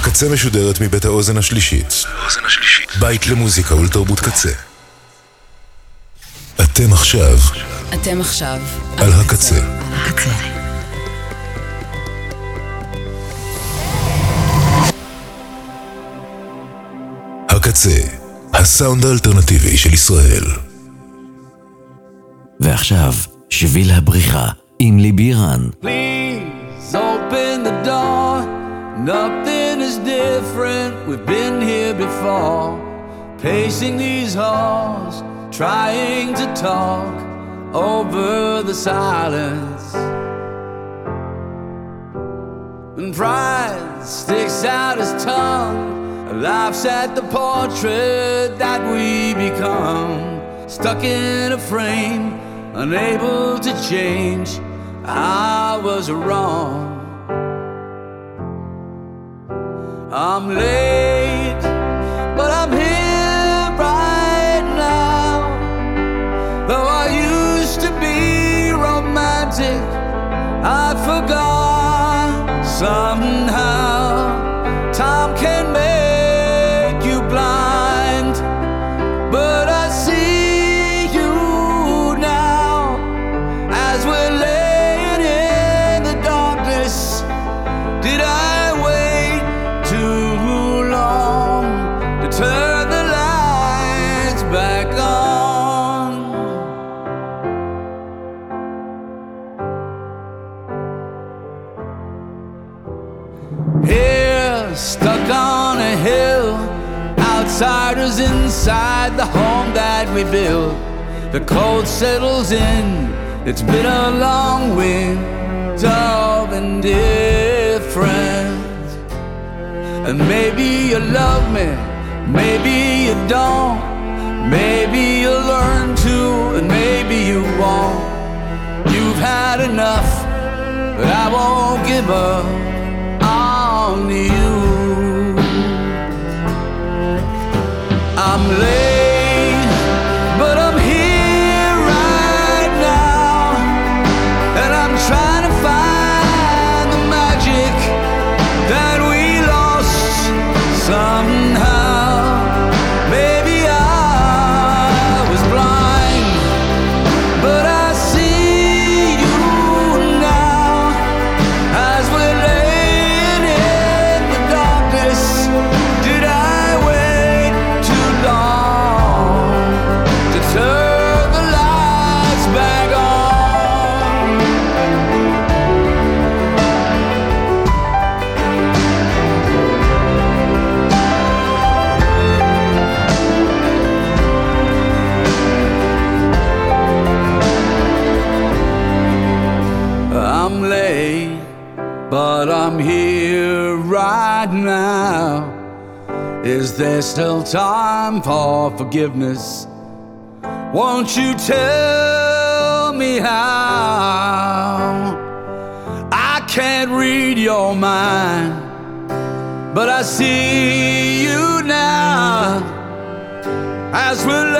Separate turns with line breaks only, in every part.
הקצה משודרת מבית האוזן השלישית. בית למוזיקה ולתרבות קצה. אתם עכשיו
אתם עכשיו
על הקצה.
הקצה.
הקצה, הסאונד האלטרנטיבי של ישראל.
ועכשיו, שביל הבריחה עם ליבירן.
Please open the door. Nothing is different. We've been here before. Pacing these halls, trying to talk over the silence. And pride sticks out his tongue, laughs at the portrait that we become. Stuck in a frame, unable to change. I was wrong. I'm late, but I'm here right now. Though I used to be romantic, I forgot somehow. Outsiders inside the home that we built. The cold settles in, it's been a long winter of indifference. And maybe you love me, maybe you don't. Maybe you'll learn to, and maybe you won't. You've had enough, but I won't give up late, right now. Is there still time for forgiveness? Won't you tell me how? I can't read your mind, but I see you now as we're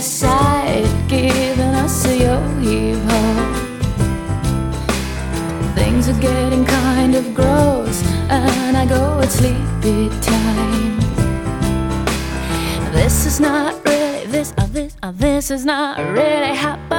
side, giving us a yo-yo. Things are getting kind of gross, and I go at sleepy time. This is not really this, uh, this, uh, this is not really happening.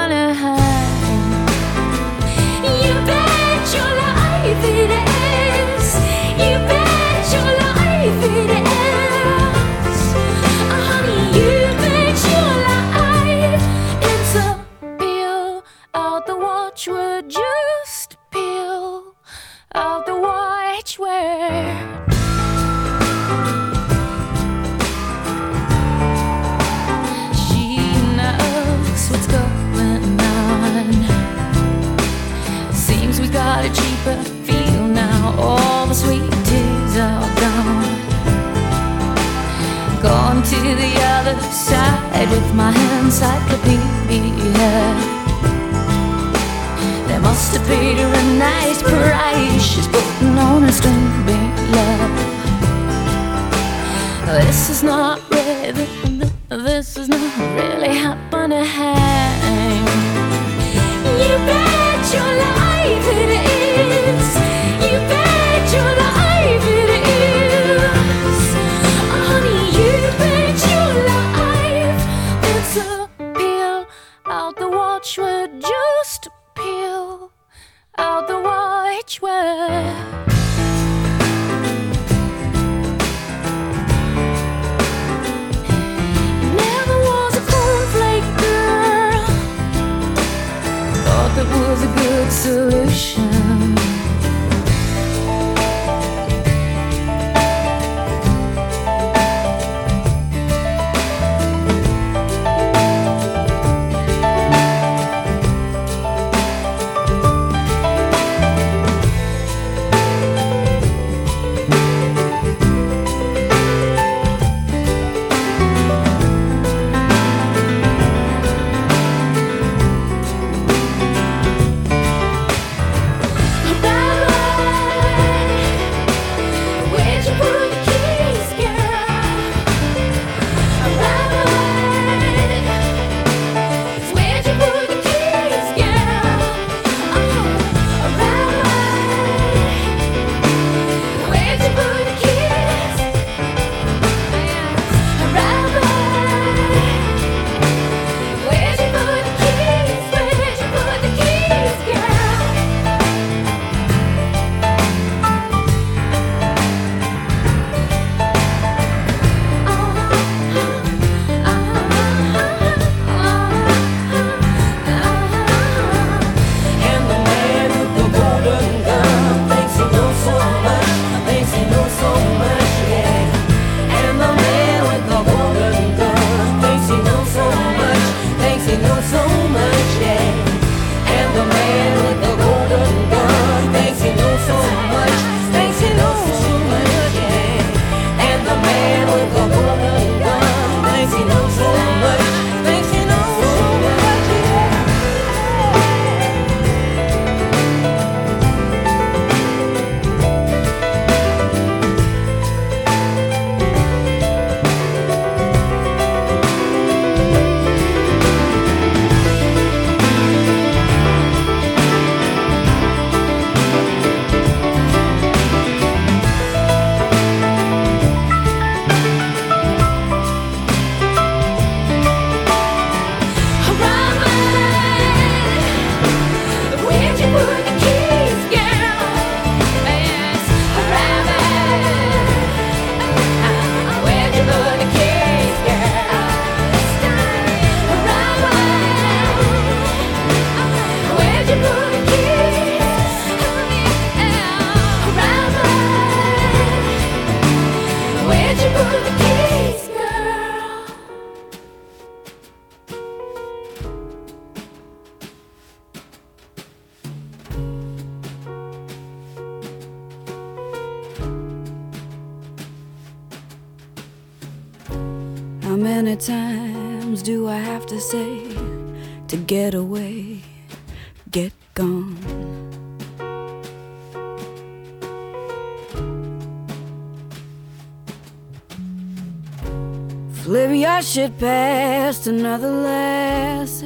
Flip your shit past another lass's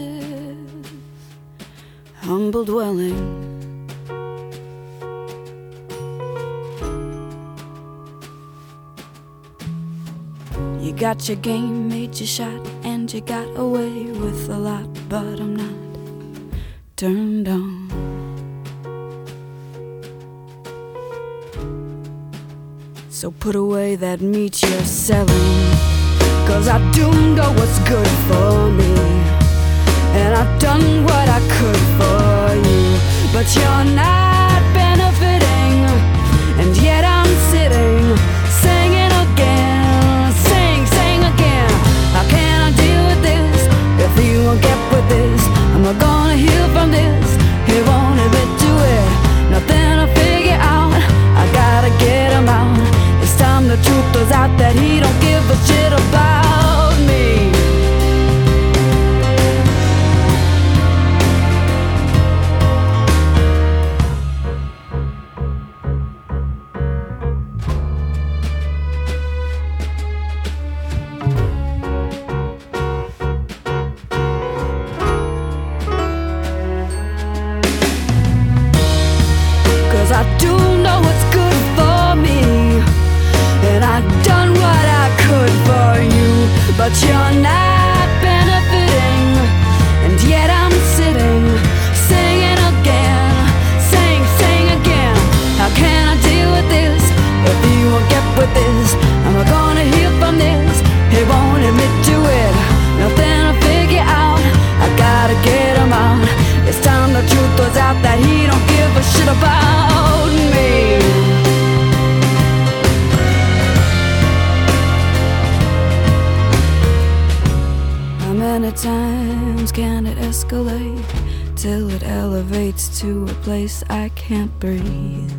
humble dwelling. You got your game, made your shot, and you got away with a lot, but I'm not turned on. So put away that meat you're selling, cause I do know what's good for me. And I've done what I could for you, but you're not benefiting, and yet I'm sitting, singing again, sing, sing again. How can I deal with this if you won't get with this? Am I gonna heal from this? To a place I can't breathe?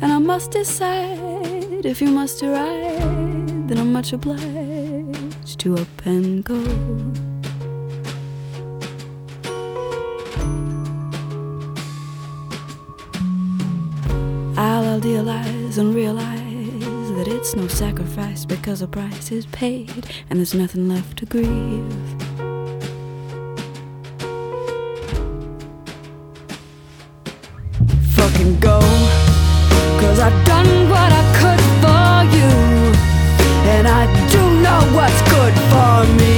And I must decide if you must arrive, then I'm much obliged to up and go. I'll idealize and realize that it's no sacrifice because a price is paid and there's nothing left to grieve. Fucking go. Cause I've done what I could for you. And I do know what's good for me.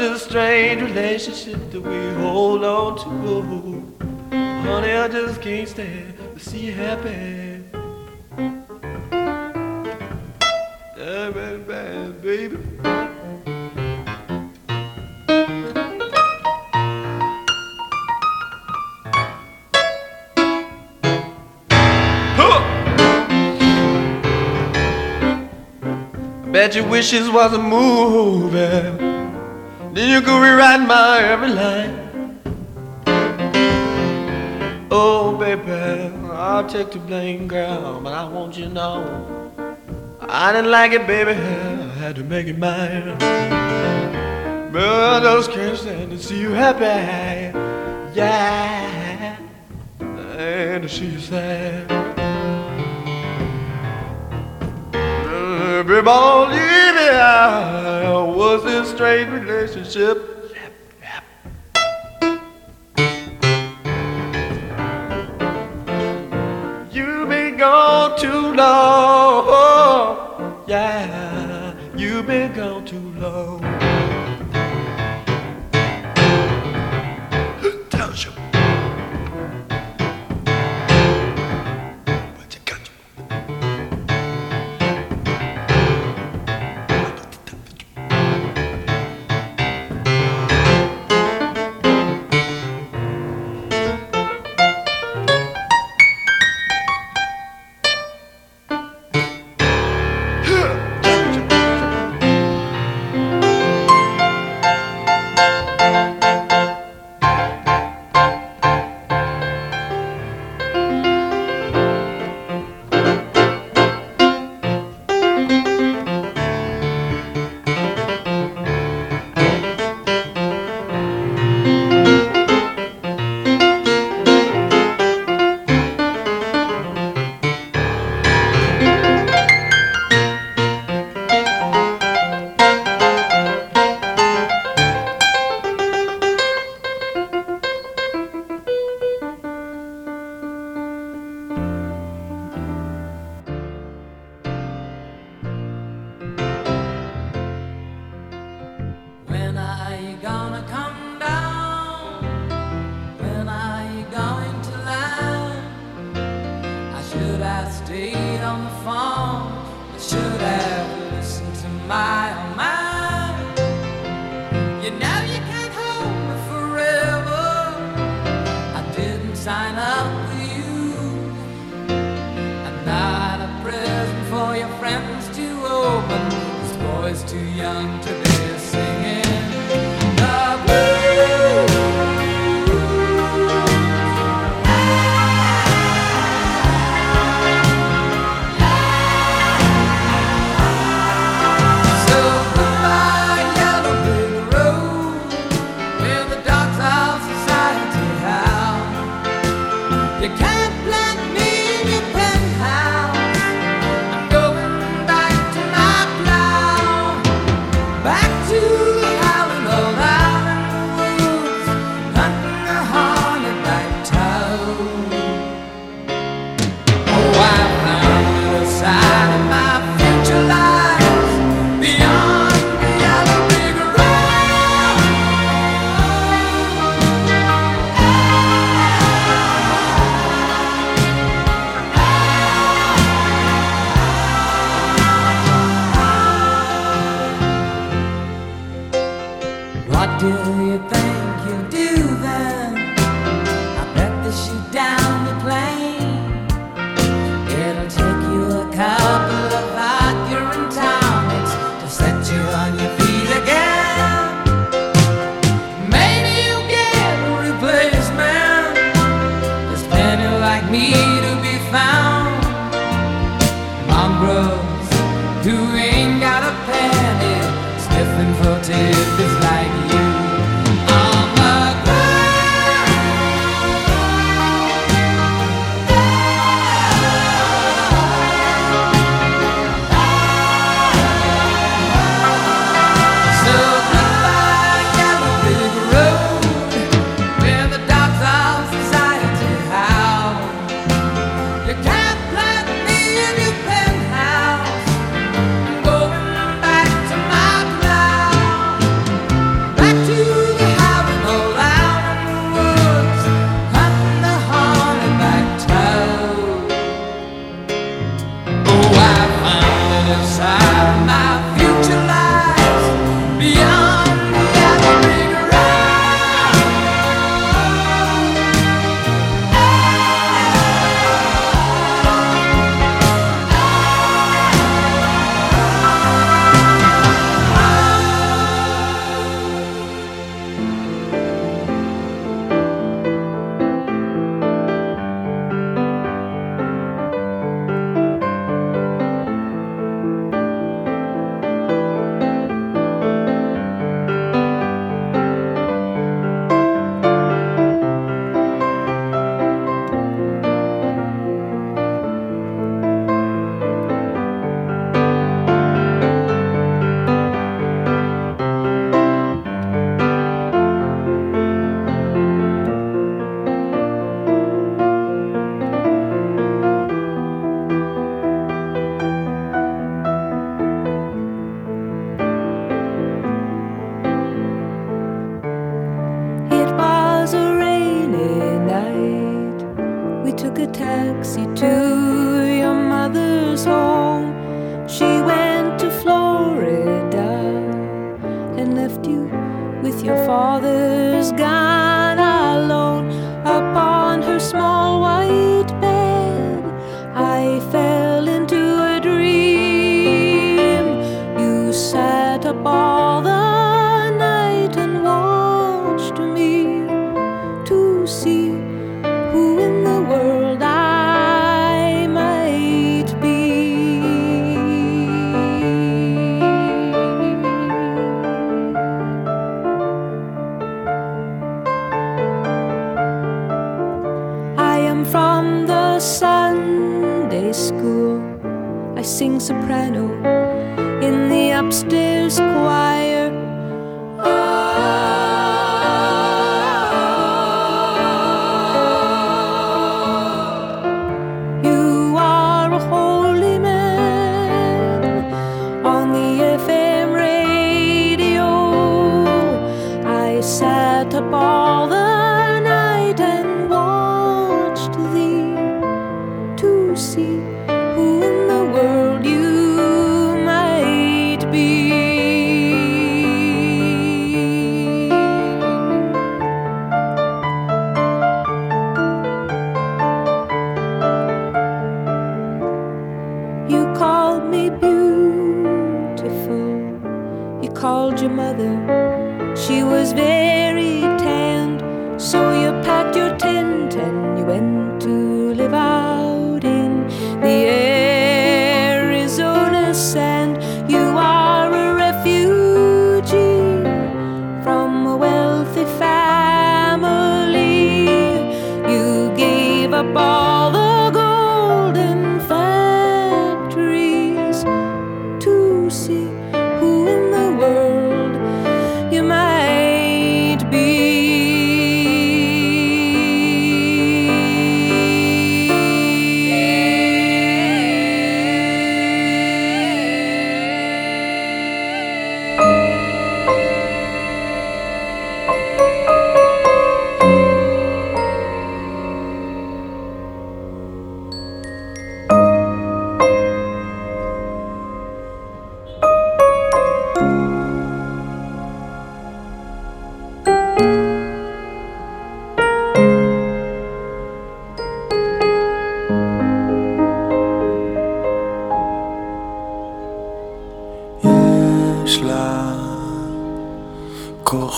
a
strange relationship that we hold on to. Honey, I just can't stand to see you happy. Bad, baby, bad, baby. Huh! Bet your wishes was a movie. Then you could rewrite my every line. Oh, baby, I'll take the blame, girl, but I want you to know I didn't like it, baby. I had to make it mine. But I just can't stand to see you happy, yeah, and to see you sad. Every ball in the eye was a strange relationship. gone too long. Yeah, you've been gone too long.
Oh,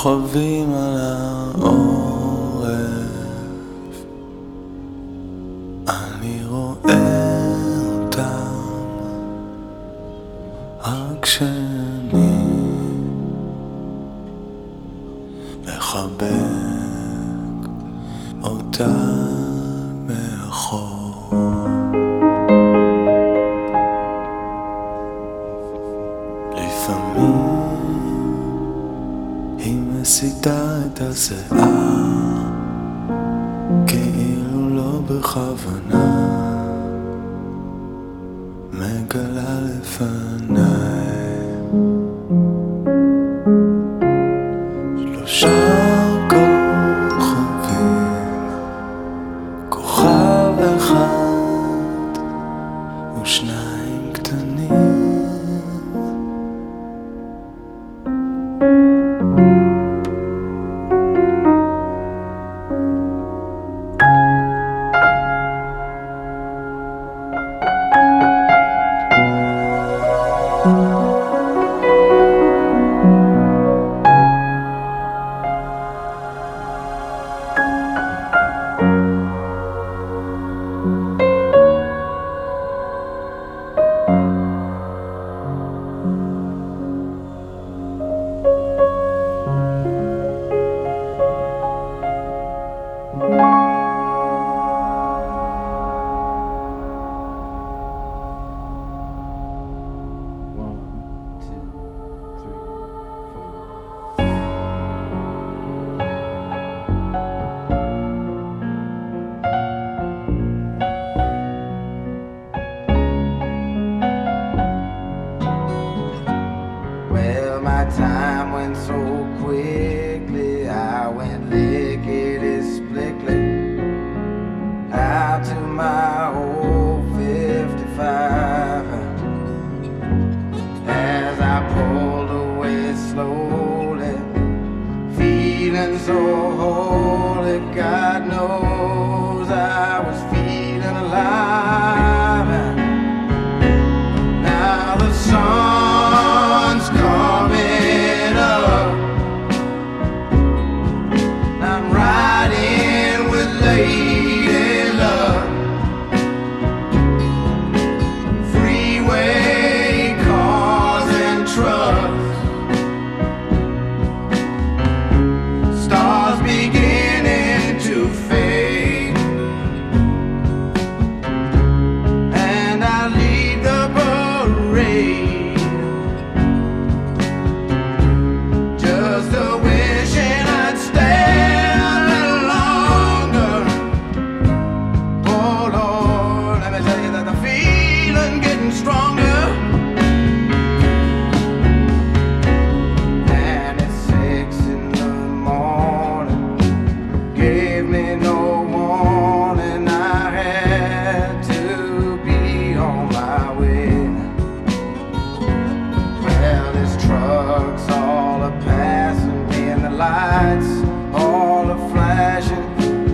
כוכבים על העורף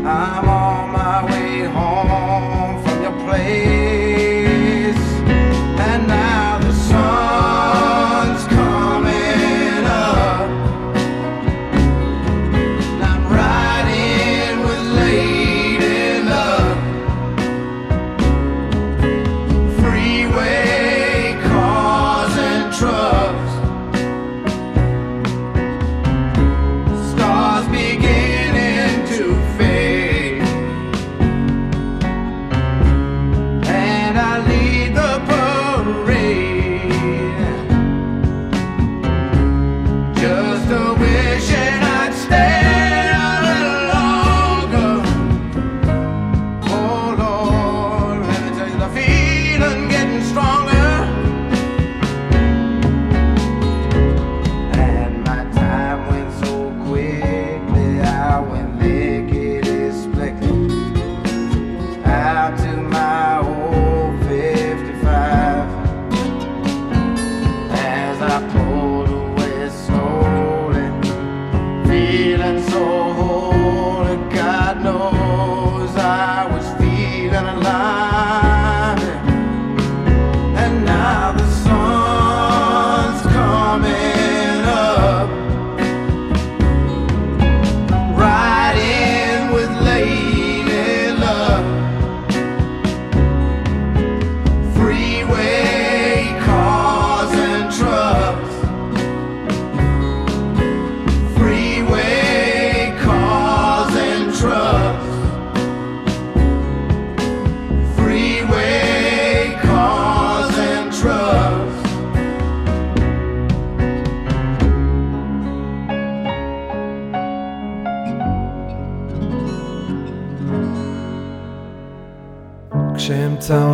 I'm
on.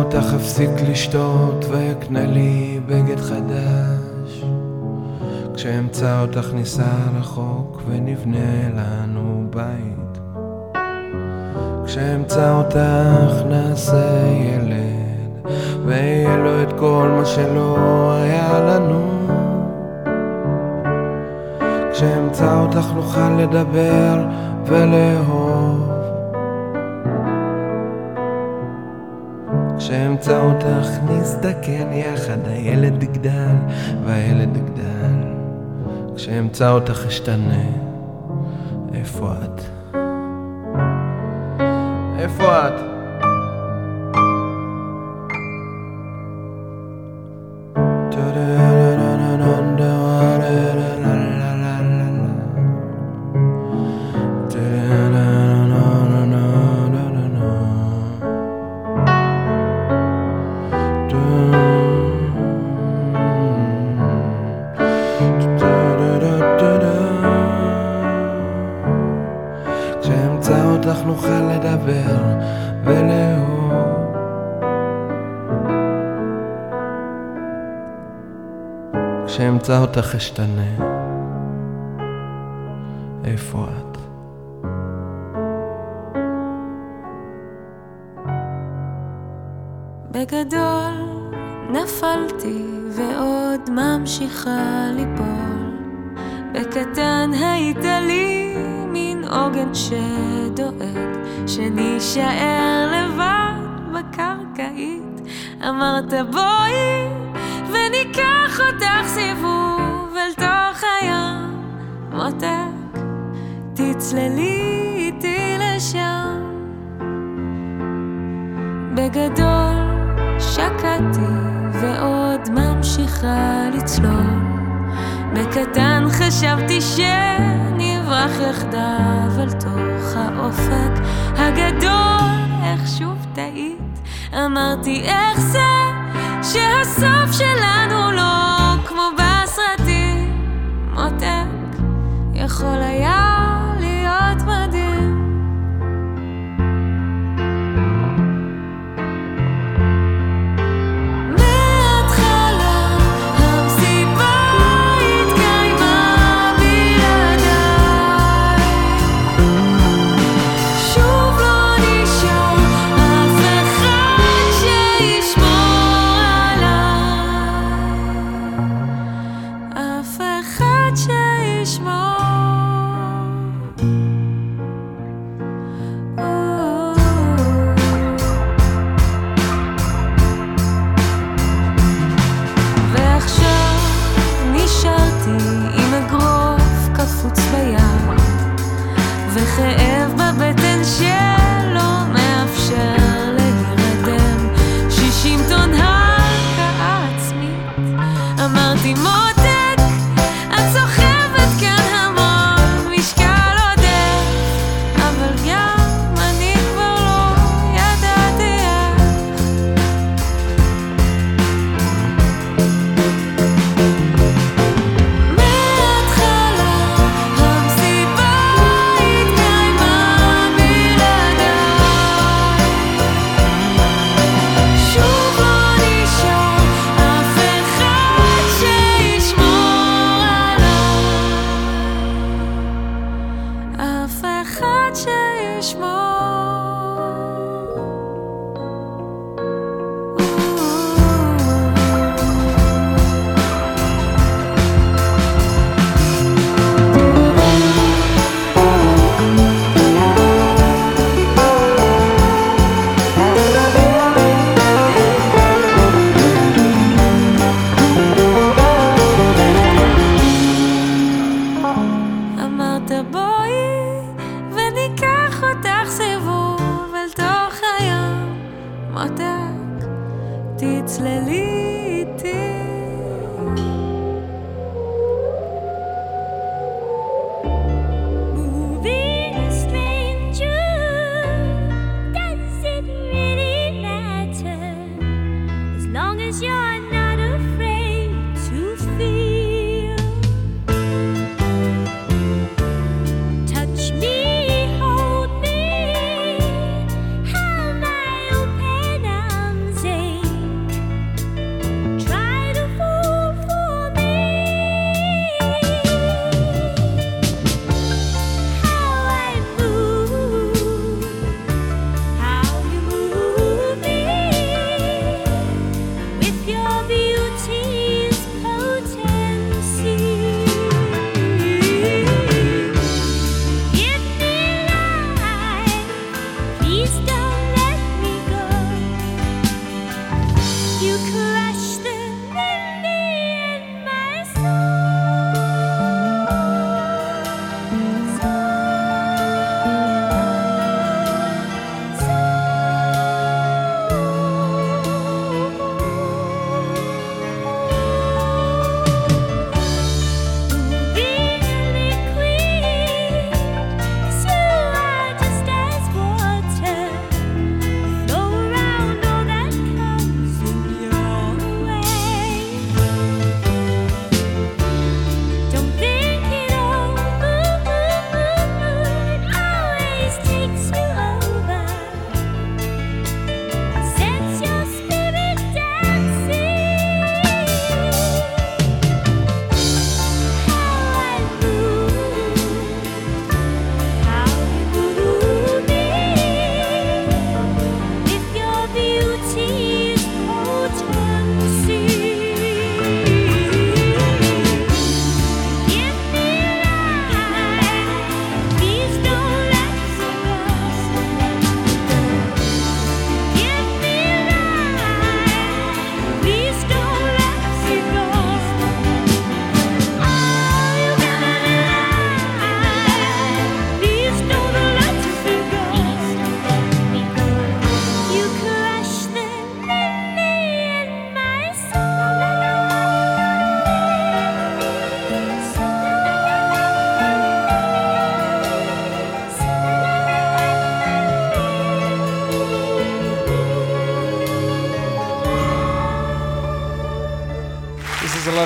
אותך אפסיק לשתות ואקנה לי בגד חדש. כשאמצא אותך ניסע רחוק ונבנה לנו בית. כשאמצא אותך נעשה ילד ויהיה לו את כל מה שלא היה לנו. כשאמצא אותך נוכל לדבר ולאהוב כשאמצא אותך נזדקן יחד, הילד יגדל והילד יגדל. כשאמצא אותך אשתנה, איפה את? איפה את? אותך אשתנה, איפה את?
בגדול נפלתי ועוד ממשיכה ליפול. בקטן היית לי מין עוגן שדואג, שנישאר לבד בקרקעית. אמרת בואי וניקח אותך סיבוב אל תוך הים, מותק, תצללי איתי לשם. בגדול שקעתי ועוד ממשיכה לצלול. בקטן חשבתי שנברח יחדיו אל תוך האופק הגדול, איך שוב טעית, אמרתי איך זה שהסוף שלנו לא מותק יכול היה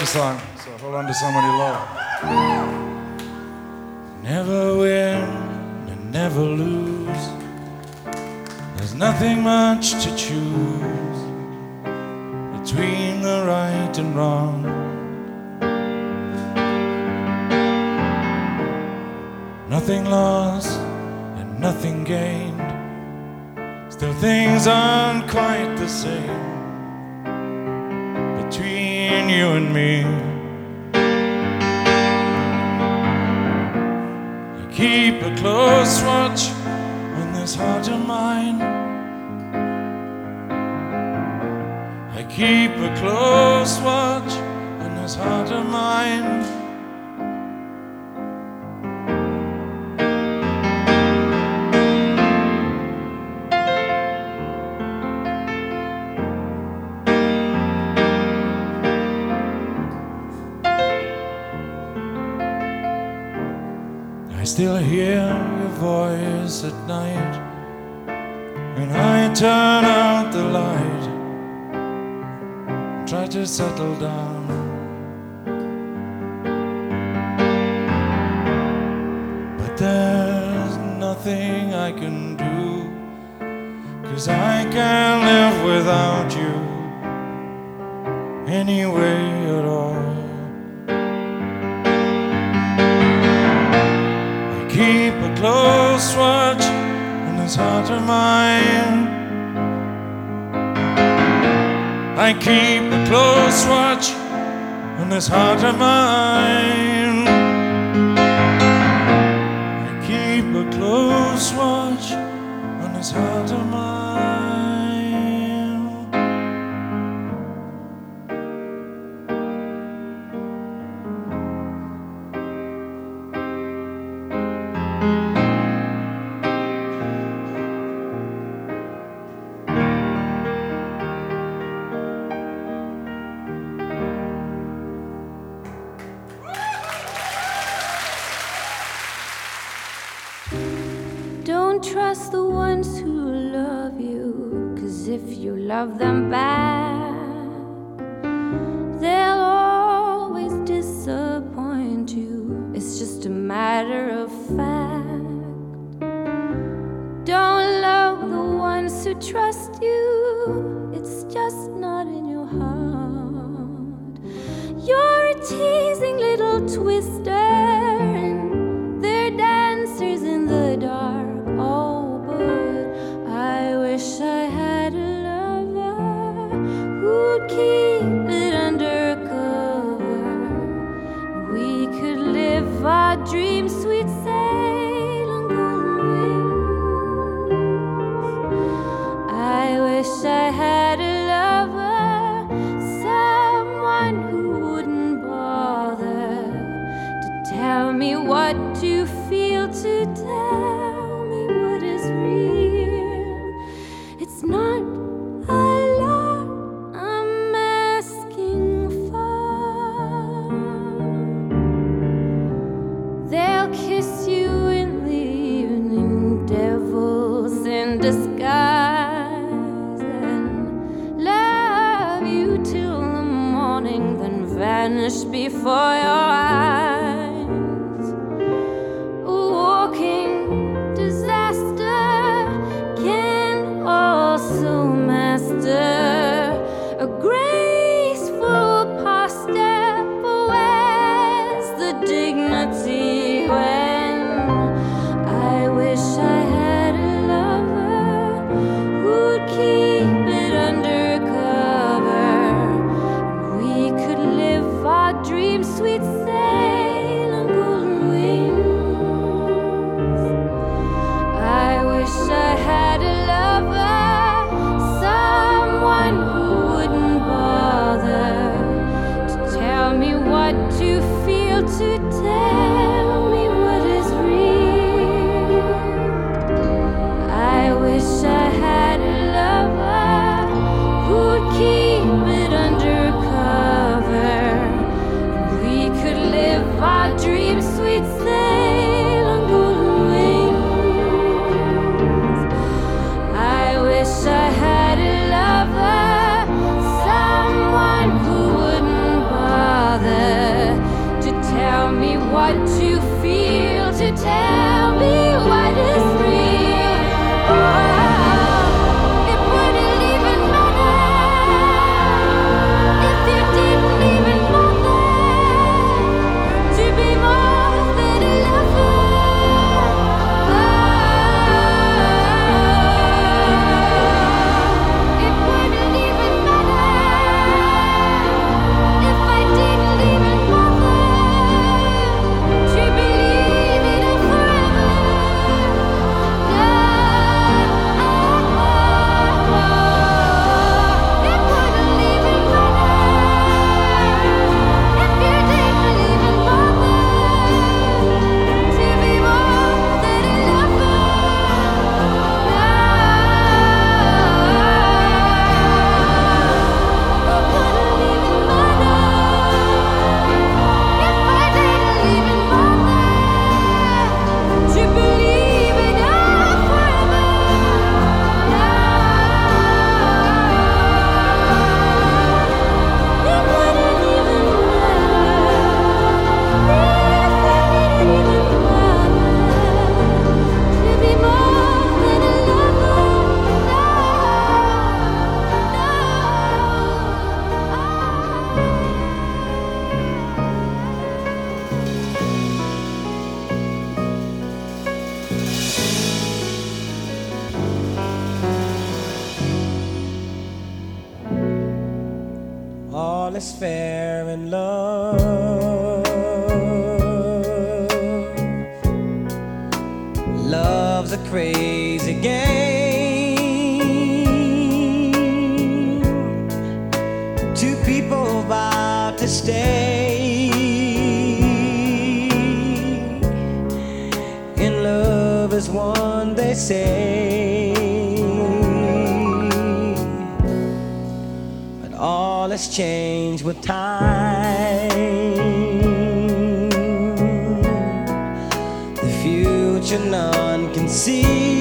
song, so hold on to somebody love. Never win and never lose. There's nothing much to choose between the right and wrong. Nothing lost and nothing gained. Still, things aren't quite the same you and me. You keep a close watch to settle down. But there's nothing I can do, cause I can't live without you anyway at all. I keep a close watch on this heart of mine. I keep a close watch on this heart of mine. I keep a close watch on this heart of mine.
is
one, they say. But all has changed with time. The future none can see.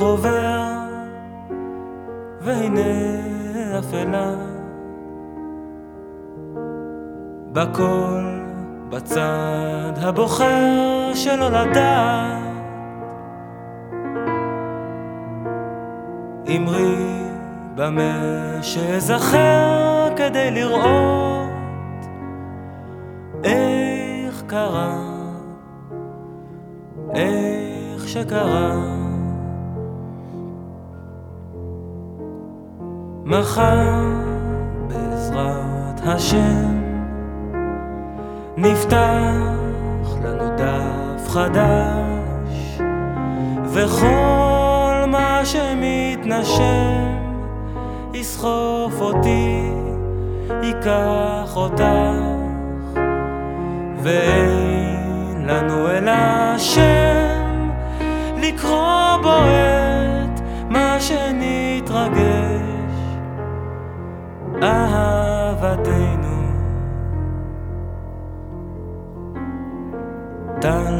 חובר, והנה אפלה. בכל, בצד הבוחר שלא לדעת, אמרי במה שאזכר כדי לראות איך קרה, איך שקרה. מחר בעזרת השם נפתח לנו דף חדש. וכל מה שמתנשם יסחוף אותי, ייקח אותך ואין לנו אלא שם לקרוא בו אל אהבתנו. טל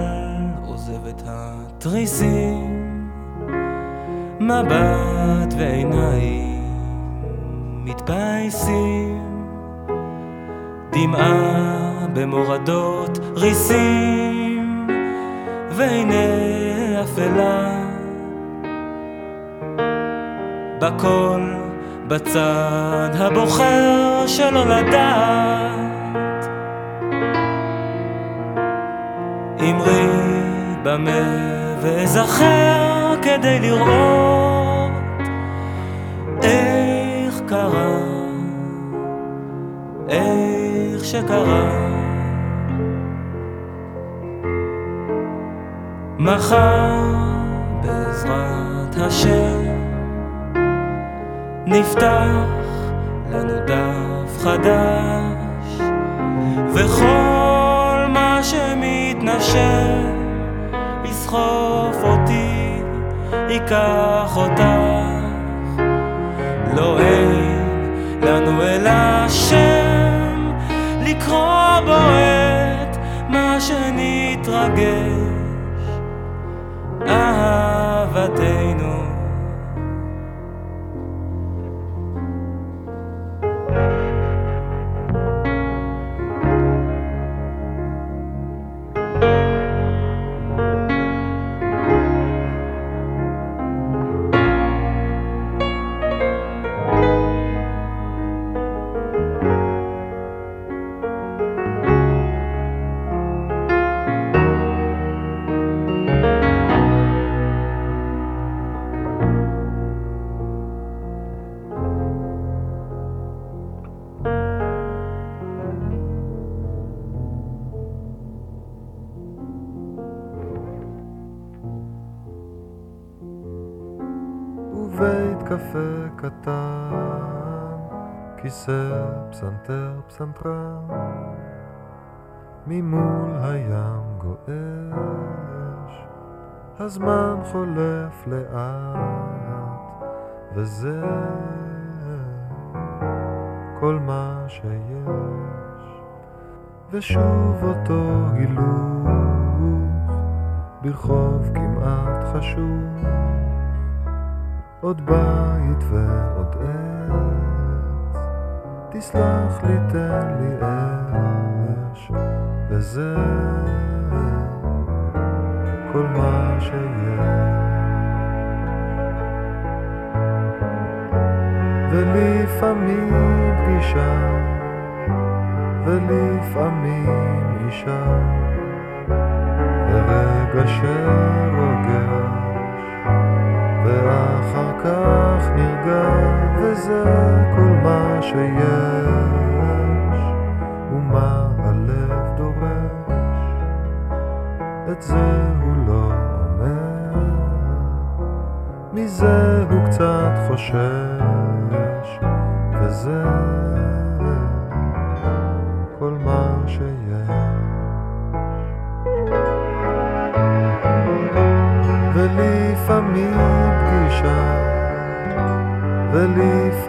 עוזב את התריסים, מבט ועיניים מתפייסים דמעה במורדות ריסים, והנה אפלה בכל בצד הבוחר שלא לדעת. אמרי במה ואזכר כדי לראות איך קרה, איך שקרה. מחר בעזרת השם נפתח לנו דף חדש וכל מה שמתנשם יסחוף אותי, ייקח אותך. לא אין לנו אלא שם לקרוא בו את מה שנתרגש. אהבתנו
פסנתרן, ממול הים גועש, הזמן חולף לאט, וזה כל מה שיש, ושוב אותו הילוך ברחוב כמעט חשוך. עוד בית ועוד עץ, תסלח לי, תן לי אש, וזה כל מה שיש. ולפעמים פגישה, ולפעמים אישה, ורגע שרוגש. ואחר כך נרגע, וזה כל מה שיש, ומה הלב דורש, את זה הוא לא אומר, מזה הוא קצת חושש, וזה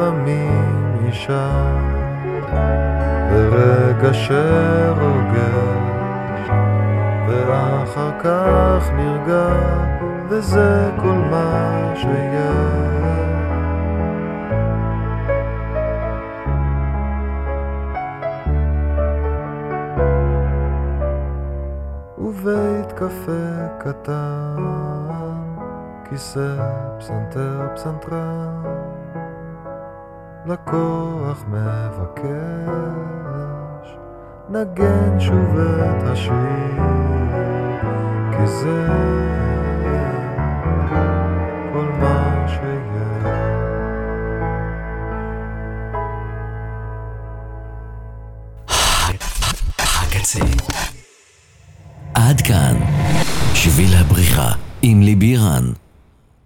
ולפעמים אישה, ורגע שרוגש, ואחר כך נרגע, וזה כל מה שיש. ובית קפה קטן, כיסא, פסנתר, פסנתרן, לקוח מבקש, נגן שוב את השיר, כי זה כל מה שיש.
עד כאן, שביל הבריחה עם ליבי רן.